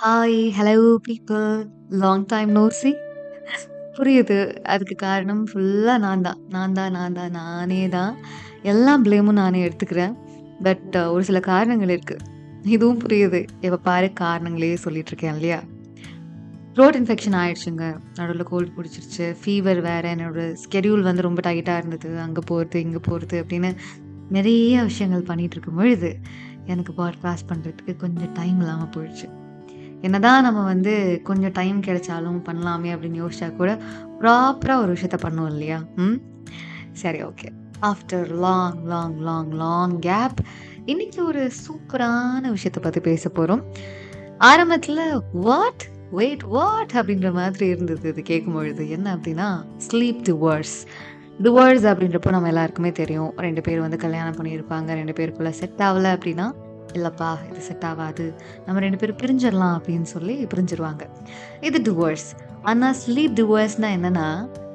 Hi, hello people. Long time no see புரியுது. அதுக்கு காரணம் ஃபுல்லாக நான் தான். நான் தான், நான் தான், நானே தான். எல்லா ப்ளேமும் நானே எடுத்துக்கிறேன். பட் uh, ஒரு சில காரணங்கள் இருக்குது இதுவும் புரியுது. எப்ப பாரு காரணங்களே சொல்லிகிட்ருக்கேன் இல்லையா? த்ரோட் இன்ஃபெக்ஷன் ஆயிடுச்சுங்க. நடுவில் கோல்டு பிடிச்சிருச்சு ஃபீவர் வேறு என்னோட ஸ்கெடியூல் வந்து ரொம்ப டைட்டாக இருந்தது. அங்கே போகிறது இங்கே போகிறது அப்படின்னு நிறைய விஷயங்கள் பண்ணிகிட்ருக்கும் பொழுது எனக்கு பாட்காஸ்ட் பண்ணுறதுக்கு கொஞ்சம் டைம் இல்லாமல் போயிடுச்சு. என்னதான் நம்ம வந்து கொஞ்சம் டைம் கிடைச்சாலும் பண்ணலாமே அப்படின்னு யோசிச்சா கூட, ப்ராப்பராக ஒரு விஷயத்த பண்ணுவோம் இல்லையா? ம். சரி okay. After long, long, long, long gap இன்னைக்கு ஒரு சூப்பரான விஷயத்த பற்றி பேச போகிறோம் ஆரம்பத்தில் வாட்? Wait what? அப்படின்ற மாதிரி இருந்தது இது கேட்கும்பொழுது. என்ன அப்படின்னா, ஸ்லீப் டிவோர்ஸ். டுவர்ஸ் அப்படின்றப்போ நம்ம எல்லாருக்குமே தெரியும். ரெண்டு பேர் வந்து கல்யாணம் பண்ணியிருப்பாங்க. ரெண்டு பேருக்குள்ளே செட் ஆகலை அப்படின்னா, இல்லைப்பா இது செட் ஆகாது நம்ம ரெண்டு பேரும் பிரிஞ்சிடலாம் அப்படின்னு சொல்லி பிரிஞ்சிருவாங்க. இது டிவோர்ஸ். ஆனால் ஸ்லீப் டிவோர்ஸ்னால் என்னன்னா,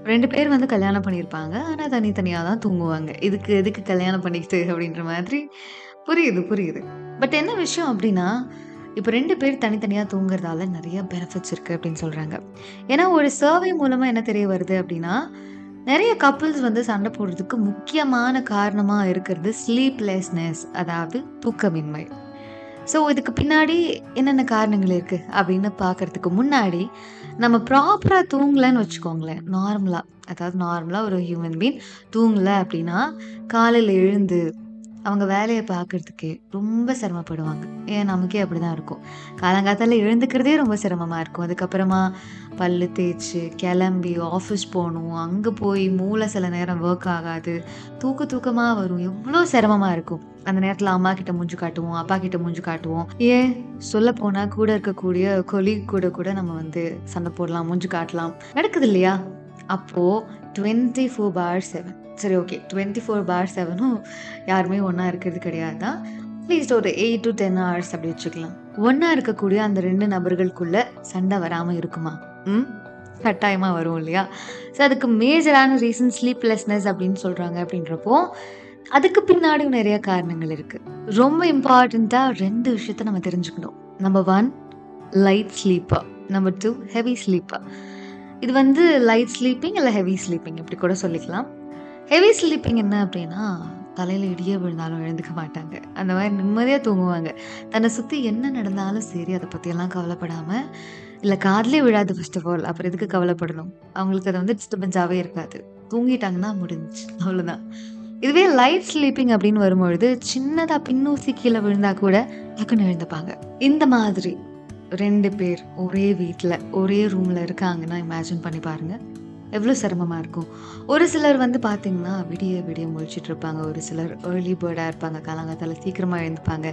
ரெண்டு பேர் வந்து கல்யாணம் பண்ணியிருப்பாங்க. ஆனால் தனித்தனியாக தான் தூங்குவாங்க. இதுக்கு எதுக்கு கல்யாணம் பண்ணிக்கிட்டு அப்படின்ற மாதிரி புரியுது, புரியுது. பட் என்ன விஷயம் அப்படின்னா, இப்போ ரெண்டு பேர் தனித்தனியாக தூங்குறதால நிறைய பெனிஃபிட்ஸ் இருக்குது அப்படின்னு சொல்கிறாங்க ஏன்னா ஒரு சர்வே மூலமாக என்ன தெரிய வருது அப்படின்னா, நிறைய கப்புள்ஸ் வந்து சண்டை போடுறதுக்கு முக்கியமான காரணமாக இருக்கிறது ஸ்லீப்லெஸ்னஸ் அதாவது தூக்கமின்மை. ஸோ இதுக்கு பின்னாடி என்னென்ன காரணங்கள் இருக்குது அப்படின்னு பார்க்கறதுக்கு முன்னாடி, நம்ம ப்ராப்பராக தூங்கலன்னு வச்சுக்கோங்களேன். நார்மலாக அதாவது நார்மலாக ஒரு ஹியூமன் பீன் தூங்கலை அப்படின்னா, காலையில் எழுந்து அவங்க வேலையை பார்க்கறதுக்கே ரொம்ப சிரமப்படுவாங்க. ஏன் நமக்கே அப்படிதான் இருக்கும். காலங்காத்தால எழுந்துக்கிறதே ரொம்ப சிரமமா இருக்கும். அதுக்கப்புறமா பல்லு தேய்ச்சி கிளம்பி ஆஃபீஸ் போகணும் அங்கே போய் மூளை சில நேரம் ஒர்க் ஆகாது. தூக்க தூக்கமாக வரும். எவ்வளோ சிரமமாக இருக்கும். அந்த நேரத்தில் அம்மா கிட்ட மூஞ்சு காட்டுவோம். அப்பா கிட்ட மூஞ்சு காட்டுவோம். ஏன் சொல்லப்போனா கூட இருக்கக்கூடிய கொலீக் கூட கூட நம்ம வந்து சண்டை போடலாம், மூஞ்சு காட்டலாம். நடக்குது இல்லையா? அப்போ 24 பார் செவன் சரி ஓகே. 24 பார் 7ம் யாருமே ஒண்ணா இருக்கிறது கிடையாது தான். அட்லீஸ்ட் ஒரு 8 டூ 10 ஹார்ஸ் அப்படி வச்சுக்கலாம். ஒண்ணா இருக்கக்கூடிய அந்த 2 நபர்களுக்குள்ள சண்டை வராம இருக்குமா? ம். கட்டாயமா வரும் இல்லையா? ஸோ அதுக்கு மேஜரான ரீசன் ஸ்லீப்லெஸ்னஸ் அப்படின்னு சொல்றாங்க அப்படின்றப்போ, அதுக்கு பின்னாடியும் நெறைய காரணங்கள் இருக்கு. ரொம்ப இம்பார்ட்டன்ட்டா 2 விஷயத்த நம்ம தெரிஞ்சுக்கணும். Number 1 light sleeper. Number 2 heavy sleeper. இது வந்து லைட் ஸ்லீப்பிங் இல்ல ஹெவி ஸ்லீப்பிங் இப்படி கூட சொல்லிக்கலாம். ஹெவி ஸ்லீப்பிங் என்ன அப்படின்னா, தலையில் இடியே விழுந்தாலும் எழுந்துக்க மாட்டாங்க. அந்த மாதிரி நிம்மதியாக தூங்குவாங்க. தன்னை சுற்றி என்ன நடந்தாலும் சரி அதை பற்றியெல்லாம் கவலைப்படாமல் இல்லை காதலே விழாது ஃபர்ஸ்ட் ஆஃப் ஆல். அப்புறம் எதுக்கு கவலைப்படணும்? அவங்களுக்கு அது வந்து டிஸ்டர்பன்ஸாகவே இருக்காது. தூங்கிட்டாங்கன்னா முடிஞ்சு அவ்வளோதான். இதுவே லைட் ஸ்லீப்பிங் அப்படின்னு வரும்பொழுது, சின்னதாக பின்னூசி கீழே விழுந்தா கூட டக்குன்னு எழுந்துப்பாங்க. இந்த மாதிரி ரெண்டு பேர் ஒரே வீட்டில் ஒரே ரூமில் இருக்காங்கன்னா இமேஜின் பண்ணி பாருங்கள் எவ்வளோ சிரமமாக இருக்கும். ஒரு சிலர் வந்து பார்த்தீங்கன்னா, விடிய விடிய முழிச்சிட்ருப்பாங்க ஒரு சிலர் ஏர்லி பேர்டாக இருப்பாங்க. காலங்காத்தால் சீக்கிரமாக எழுந்துப்பாங்க.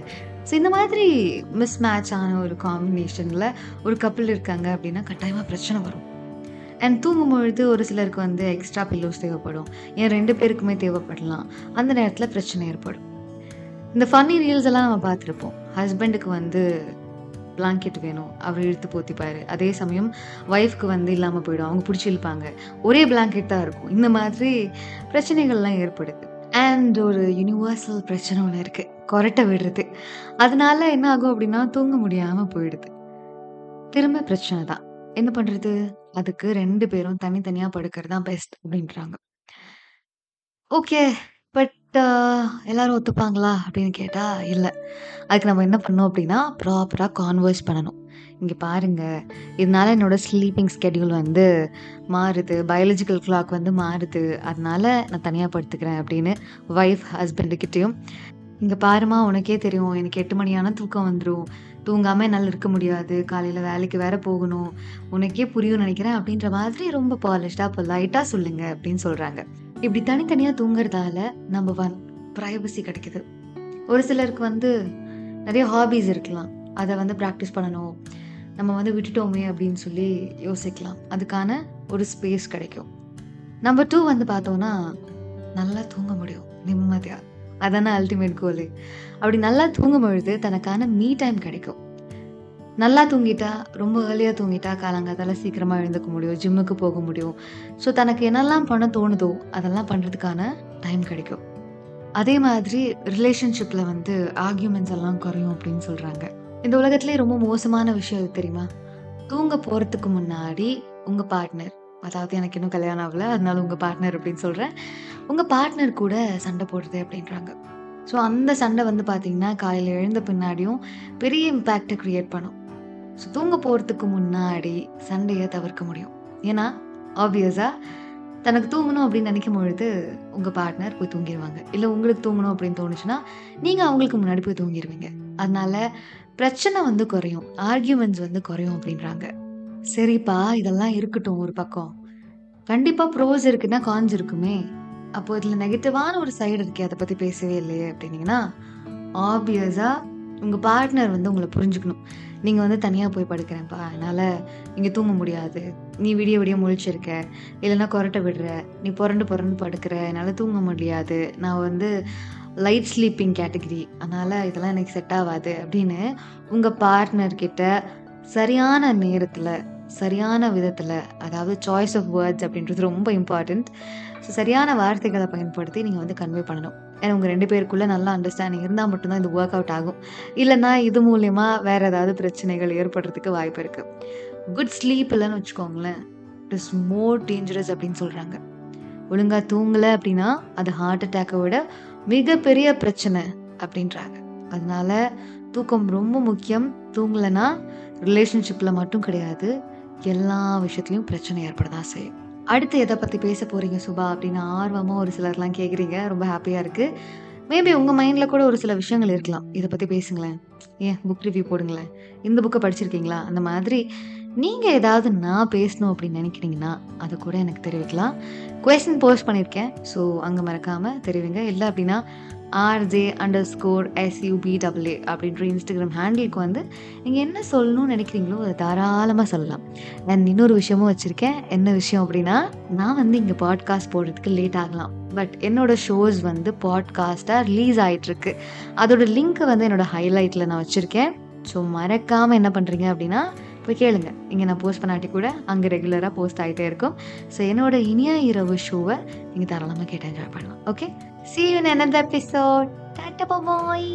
ஸோ இந்த மாதிரி மிஸ் மேட்ச் ஆன ஒரு காம்பினேஷனில் ஒரு கப்பிள் இருக்காங்க அப்படின்னா, கட்டாயமாக பிரச்சனை வரும். அண்ட் தூங்கும்பொழுது ஒரு சிலருக்கு வந்து எக்ஸ்ட்ரா பில்லோஸ் தேவைப்படும். ஏன் ரெண்டு பேருக்குமே தேவைப்படலாம். அந்த நேரத்தில் பிரச்சனை ஏற்படும். இந்த ஃபன்னி ரீல்ஸ் எல்லாம் நம்ம பார்த்துருப்போம். ஹஸ்பண்டுக்கு வந்து பிளாங்கெட் வேணும். அவர் இழுத்து போத்திப்பாரு. அதே சமயம் ஒய்ஃப்க்கு வந்து இல்லாமல் போயிடும். அவங்க பிடிச்சிருப்பாங்க இழுப்பாங்க. ஒரே பிளாங்கெட் தான் இருக்கும். இந்த மாதிரி பிரச்சனைகள்லாம் ஏற்படுது. அண்ட் ஒரு யுனிவர்சல் பிரச்சனை ஒன்று இருக்குது கொரட்டை விடுறது. அதனால என்ன ஆகும் அப்படின்னா, தூங்க முடியாமல் போயிடுது. திரும்ப பிரச்சனை தான். என்ன பண்ணுறது அதுக்கு ரெண்டு பேரும் தனித்தனியாக படுக்கிறது தான் பெஸ்ட் அப்படின்றாங்க. ஓகே. பட் அ எல்லாரும் ஒத்துப்பாங்களா? அப்படின்னு கேட்டால் இல்லை அதுக்கு நம்ம என்ன பண்ணோம் அப்படின்னா, ப்ராப்பராக கான்வர்ஸ் பண்ணணும். இங்கே பாருங்கள் இதனால் என்னோடய ஸ்லீப்பிங் ஸ்கெட்யூல் வந்து மாறுது. பயாலஜிக்கல் கிளாக் வந்து மாறுது. அதனால நான் தனியாக படுத்துக்கிறேன் அப்படின்னு ஒய்ஃப் ஹஸ்பண்டுக்கிட்டேயும் இங்கே பாருமா பாரும்மா உனக்கே தெரியும். எனக்கு எட்டு மணி தூக்கம் வந்துடும் தூங்காமல் என்னால் இருக்க முடியாது. காலையில் வேலைக்கு வேற போகணும். உனக்கே புரியும் நினைக்கிறேன் அப்படின்ற மாதிரி ரொம்ப பாலிஷ்டாக இப்போ லைட்டாக சொல்லுங்கள் அப்படின்னு சொல்கிறாங்க இப்படி தனித்தனியாக தூங்குறதால நம்பர் ஒன் ப்ரைவசி கிடைக்குது. ஒரு சிலருக்கு வந்து நிறைய ஹாபீஸ் இருக்கலாம். அதை வந்து ப்ராக்டிஸ் பண்ணணும். நம்ம வந்து விட்டுட்டோமே அப்படின்னு சொல்லி யோசிக்கலாம். அதுக்கான ஒரு ஸ்பேஸ் கிடைக்கும். நம்பர் டூ வந்து பார்த்தோன்னா நல்லா தூங்க முடியும். நிம்மதியாக அதான அல்டிமேட் கோலு அப்படி நல்லா தூங்கும்பொழுது தனக்கான மீ டைம் கிடைக்கும். நல்லா தூங்கிட்டா, ரொம்ப ஏர்லியாக தூங்கிட்டா காலங்காத்தால சீக்கிரமாக எழுந்துக்க முடியும். ஜிம்முக்கு போக முடியும். ஸோ தனக்கு என்னெல்லாம் பண்ண தோணுதோ, அதெல்லாம் பண்ணுறதுக்கான டைம் கிடைக்கும். அதே மாதிரி ரிலேஷன்ஷிப்பில் வந்து ஆர்கியூமெண்ட்ஸ் எல்லாம் குறையும் அப்படின்னு சொல்கிறாங்க இந்த உலகத்துலேயே ரொம்ப மோசமான விஷயம் தெரியுமா? தூங்க போகிறதுக்கு முன்னாடி உங்கள் பார்ட்னர், அதாவது எனக்கு இன்னும் கல்யாணம் ஆகலை அதனால உங்கள் பார்ட்னர் அப்படின்னு சொல்கிறேன் உங்கள் பார்ட்னர் கூட சண்டை போடுறது அப்படின்றாங்க. ஸோ அந்த சண்டை வந்து பார்த்தீங்கன்னா, காலையில் எழுந்த பின்னாடியும் பெரிய இம்பேக்டை க்ரியேட் பண்ணும். ஸோ தூங்க போகிறதுக்கு முன்னாடி சண்டையை தவிர்க்க முடியும். ஏன்னா, ஆப்வியஸாக தனக்கு தூங்கணும் அப்படின்னு நினைக்கும் பொழுது, உங்கள் பார்ட்னர் போய் தூங்கிடுவாங்க இல்லை உங்களுக்கு தூங்கணும் அப்படின்னு தோணுச்சுன்னா, நீங்கள் அவங்களுக்கு முன்னாடி போய் தூங்கிடுவீங்க அதனால பிரச்சனை வந்து குறையும். ஆர்கியூமெண்ட்ஸ் வந்து குறையும் அப்படின்றாங்க. சரிப்பா, இதெல்லாம் இருக்கட்டும் ஒரு பக்கம். கண்டிப்பாக ப்ரோஸ் இருக்குன்னா, கான்ஸ் இருக்குமே. அப்போ இதில் நெகட்டிவான ஒரு சைடு இருக்கே, அதை பற்றி பேசவே இல்லையே அப்படின்னீங்கன்னா, ஆப்வியஸாக உங்கள் பார்ட்னர் வந்து உங்களை புரிஞ்சுக்கணும். நீங்கள் வந்து தனியாக போய் படுக்கிறேன்ப்பா. அதனால் இங்கே தூங்க முடியாது. நீ விடிய விடிய முழிச்சிருக்க. இல்லைன்னா கொறட்ட விடுற. நீ புரண்டு புரண்டு படுக்கிற. என்னால் தூங்க முடியாது. நான் வந்து லைட் ஸ்லீப்பிங் கேட்டகரி. அதனால் இதெல்லாம் எனக்கு செட் ஆகாது அப்படின்னு உங்கள் பார்ட்னர்கிட்ட சரியான நேரத்தில் சரியான விதத்தில் அதாவது சாய்ஸ் ஆஃப் வேர்ட்ஸ் அப்படின்றது ரொம்ப இம்பார்ட்டண்ட் ஸோ சரியான வார்த்தைகளை பயன்படுத்தி நீங்கள் வந்து கன்வே பண்ணணும். ஏன்னா உங்கள் ரெண்டு பேருக்குள்ளே நல்லா அண்டர்ஸ்டாண்டிங் இருந்தால் மட்டும் தான் இது ஒர்க் அவுட் ஆகும். இல்லைன்னா இது மூலயமா வேறு ஏதாவது பிரச்சனைகள் ஏற்படுறதுக்கு வாய்ப்பு இருக்குது குட் ஸ்லீப் இல்லைன்னு வச்சுக்கோங்களேன், இட் இஸ் மோர் டேஞ்சரஸ் அப்படின்னு சொல்கிறாங்க ஒழுங்காக தூங்கலை அப்படின்னா, அது ஹார்ட் அட்டாக்கை விட மிகப்பெரிய பிரச்சனை அப்படின்றாங்க. அதனால தூக்கம் ரொம்ப முக்கியம். தூங்கலைன்னா ரிலேஷன்ஷிப்பில் மட்டும் கிடையாது, எல்லா விஷயத்துலையும் பிரச்சனை ஏற்பட தான் செய்யும். அடுத்து எதை பற்றி பேச போகிறீங்க சுபா? அப்படின்னு ஆர்வமாக ஒரு சிலர்லாம் கேட்குறீங்க. ரொம்ப ஹாப்பியாக இருக்குது மேபி உங்கள் மைண்டில் கூட ஒரு சில விஷயங்கள் இருக்கலாம். இதை பற்றி பேசுங்களேன். ஏன் புக் ரிவ்யூ போடுங்களேன். இந்த புக்கை படிச்சிருக்கீங்களா? அந்த மாதிரி நீங்கள் ஏதாவது நான் பேசணும் அப்படின்னு நினைக்கிறீங்கன்னா, அதை கூட எனக்கு தெரிவிக்கலாம். கொஸ்டின் போஸ்ட் பண்ணியிருக்கேன். ஸோ அங்கே மறக்காமல் தெரிவிங்க. இல்லை அப்படின்னா ஆர்ஜே அண்டர் ஸ்கோர் எஸ்யூபிடபிள்யூ அப்படின்ற இன்ஸ்டாகிராம் ஹேண்டிலுக்கு வந்து நீங்கள் என்ன சொல்லணும்னு நினைக்கிறீங்களோ, அதை தாராளமாக சொல்லலாம். நான் இன்னொரு விஷயமும் வச்சுருக்கேன் என்ன விஷயம் அப்படின்னா, நான் வந்து இங்கே பாட்காஸ்ட் போடுறதுக்கு லேட் ஆகலாம். பட் என்னோட ஷோஸ் வந்து பாட்காஸ்ட்டாக ரிலீஸ் ஆகிட்டுருக்கு அதோட லிங்க் வந்து என்னோட ஹைலைட்டில் நான் வச்சுருக்கேன் ஸோ மறக்காமல் என்ன பண்ணுறீங்க அப்படின்னா, போய் கேளுங்க. இங்கே நான் போஸ்ட் பண்ணாட்டி கூட அங்கே ரெகுலராக போஸ்ட் ஆகிட்டே இருக்கும். ஸோ என்னோட இனிய இரவு ஷோவை நீங்கள் தாராளமாக கேட்டு என்ஜாய் பண்ணலாம். Okay. See you in episode tata bye.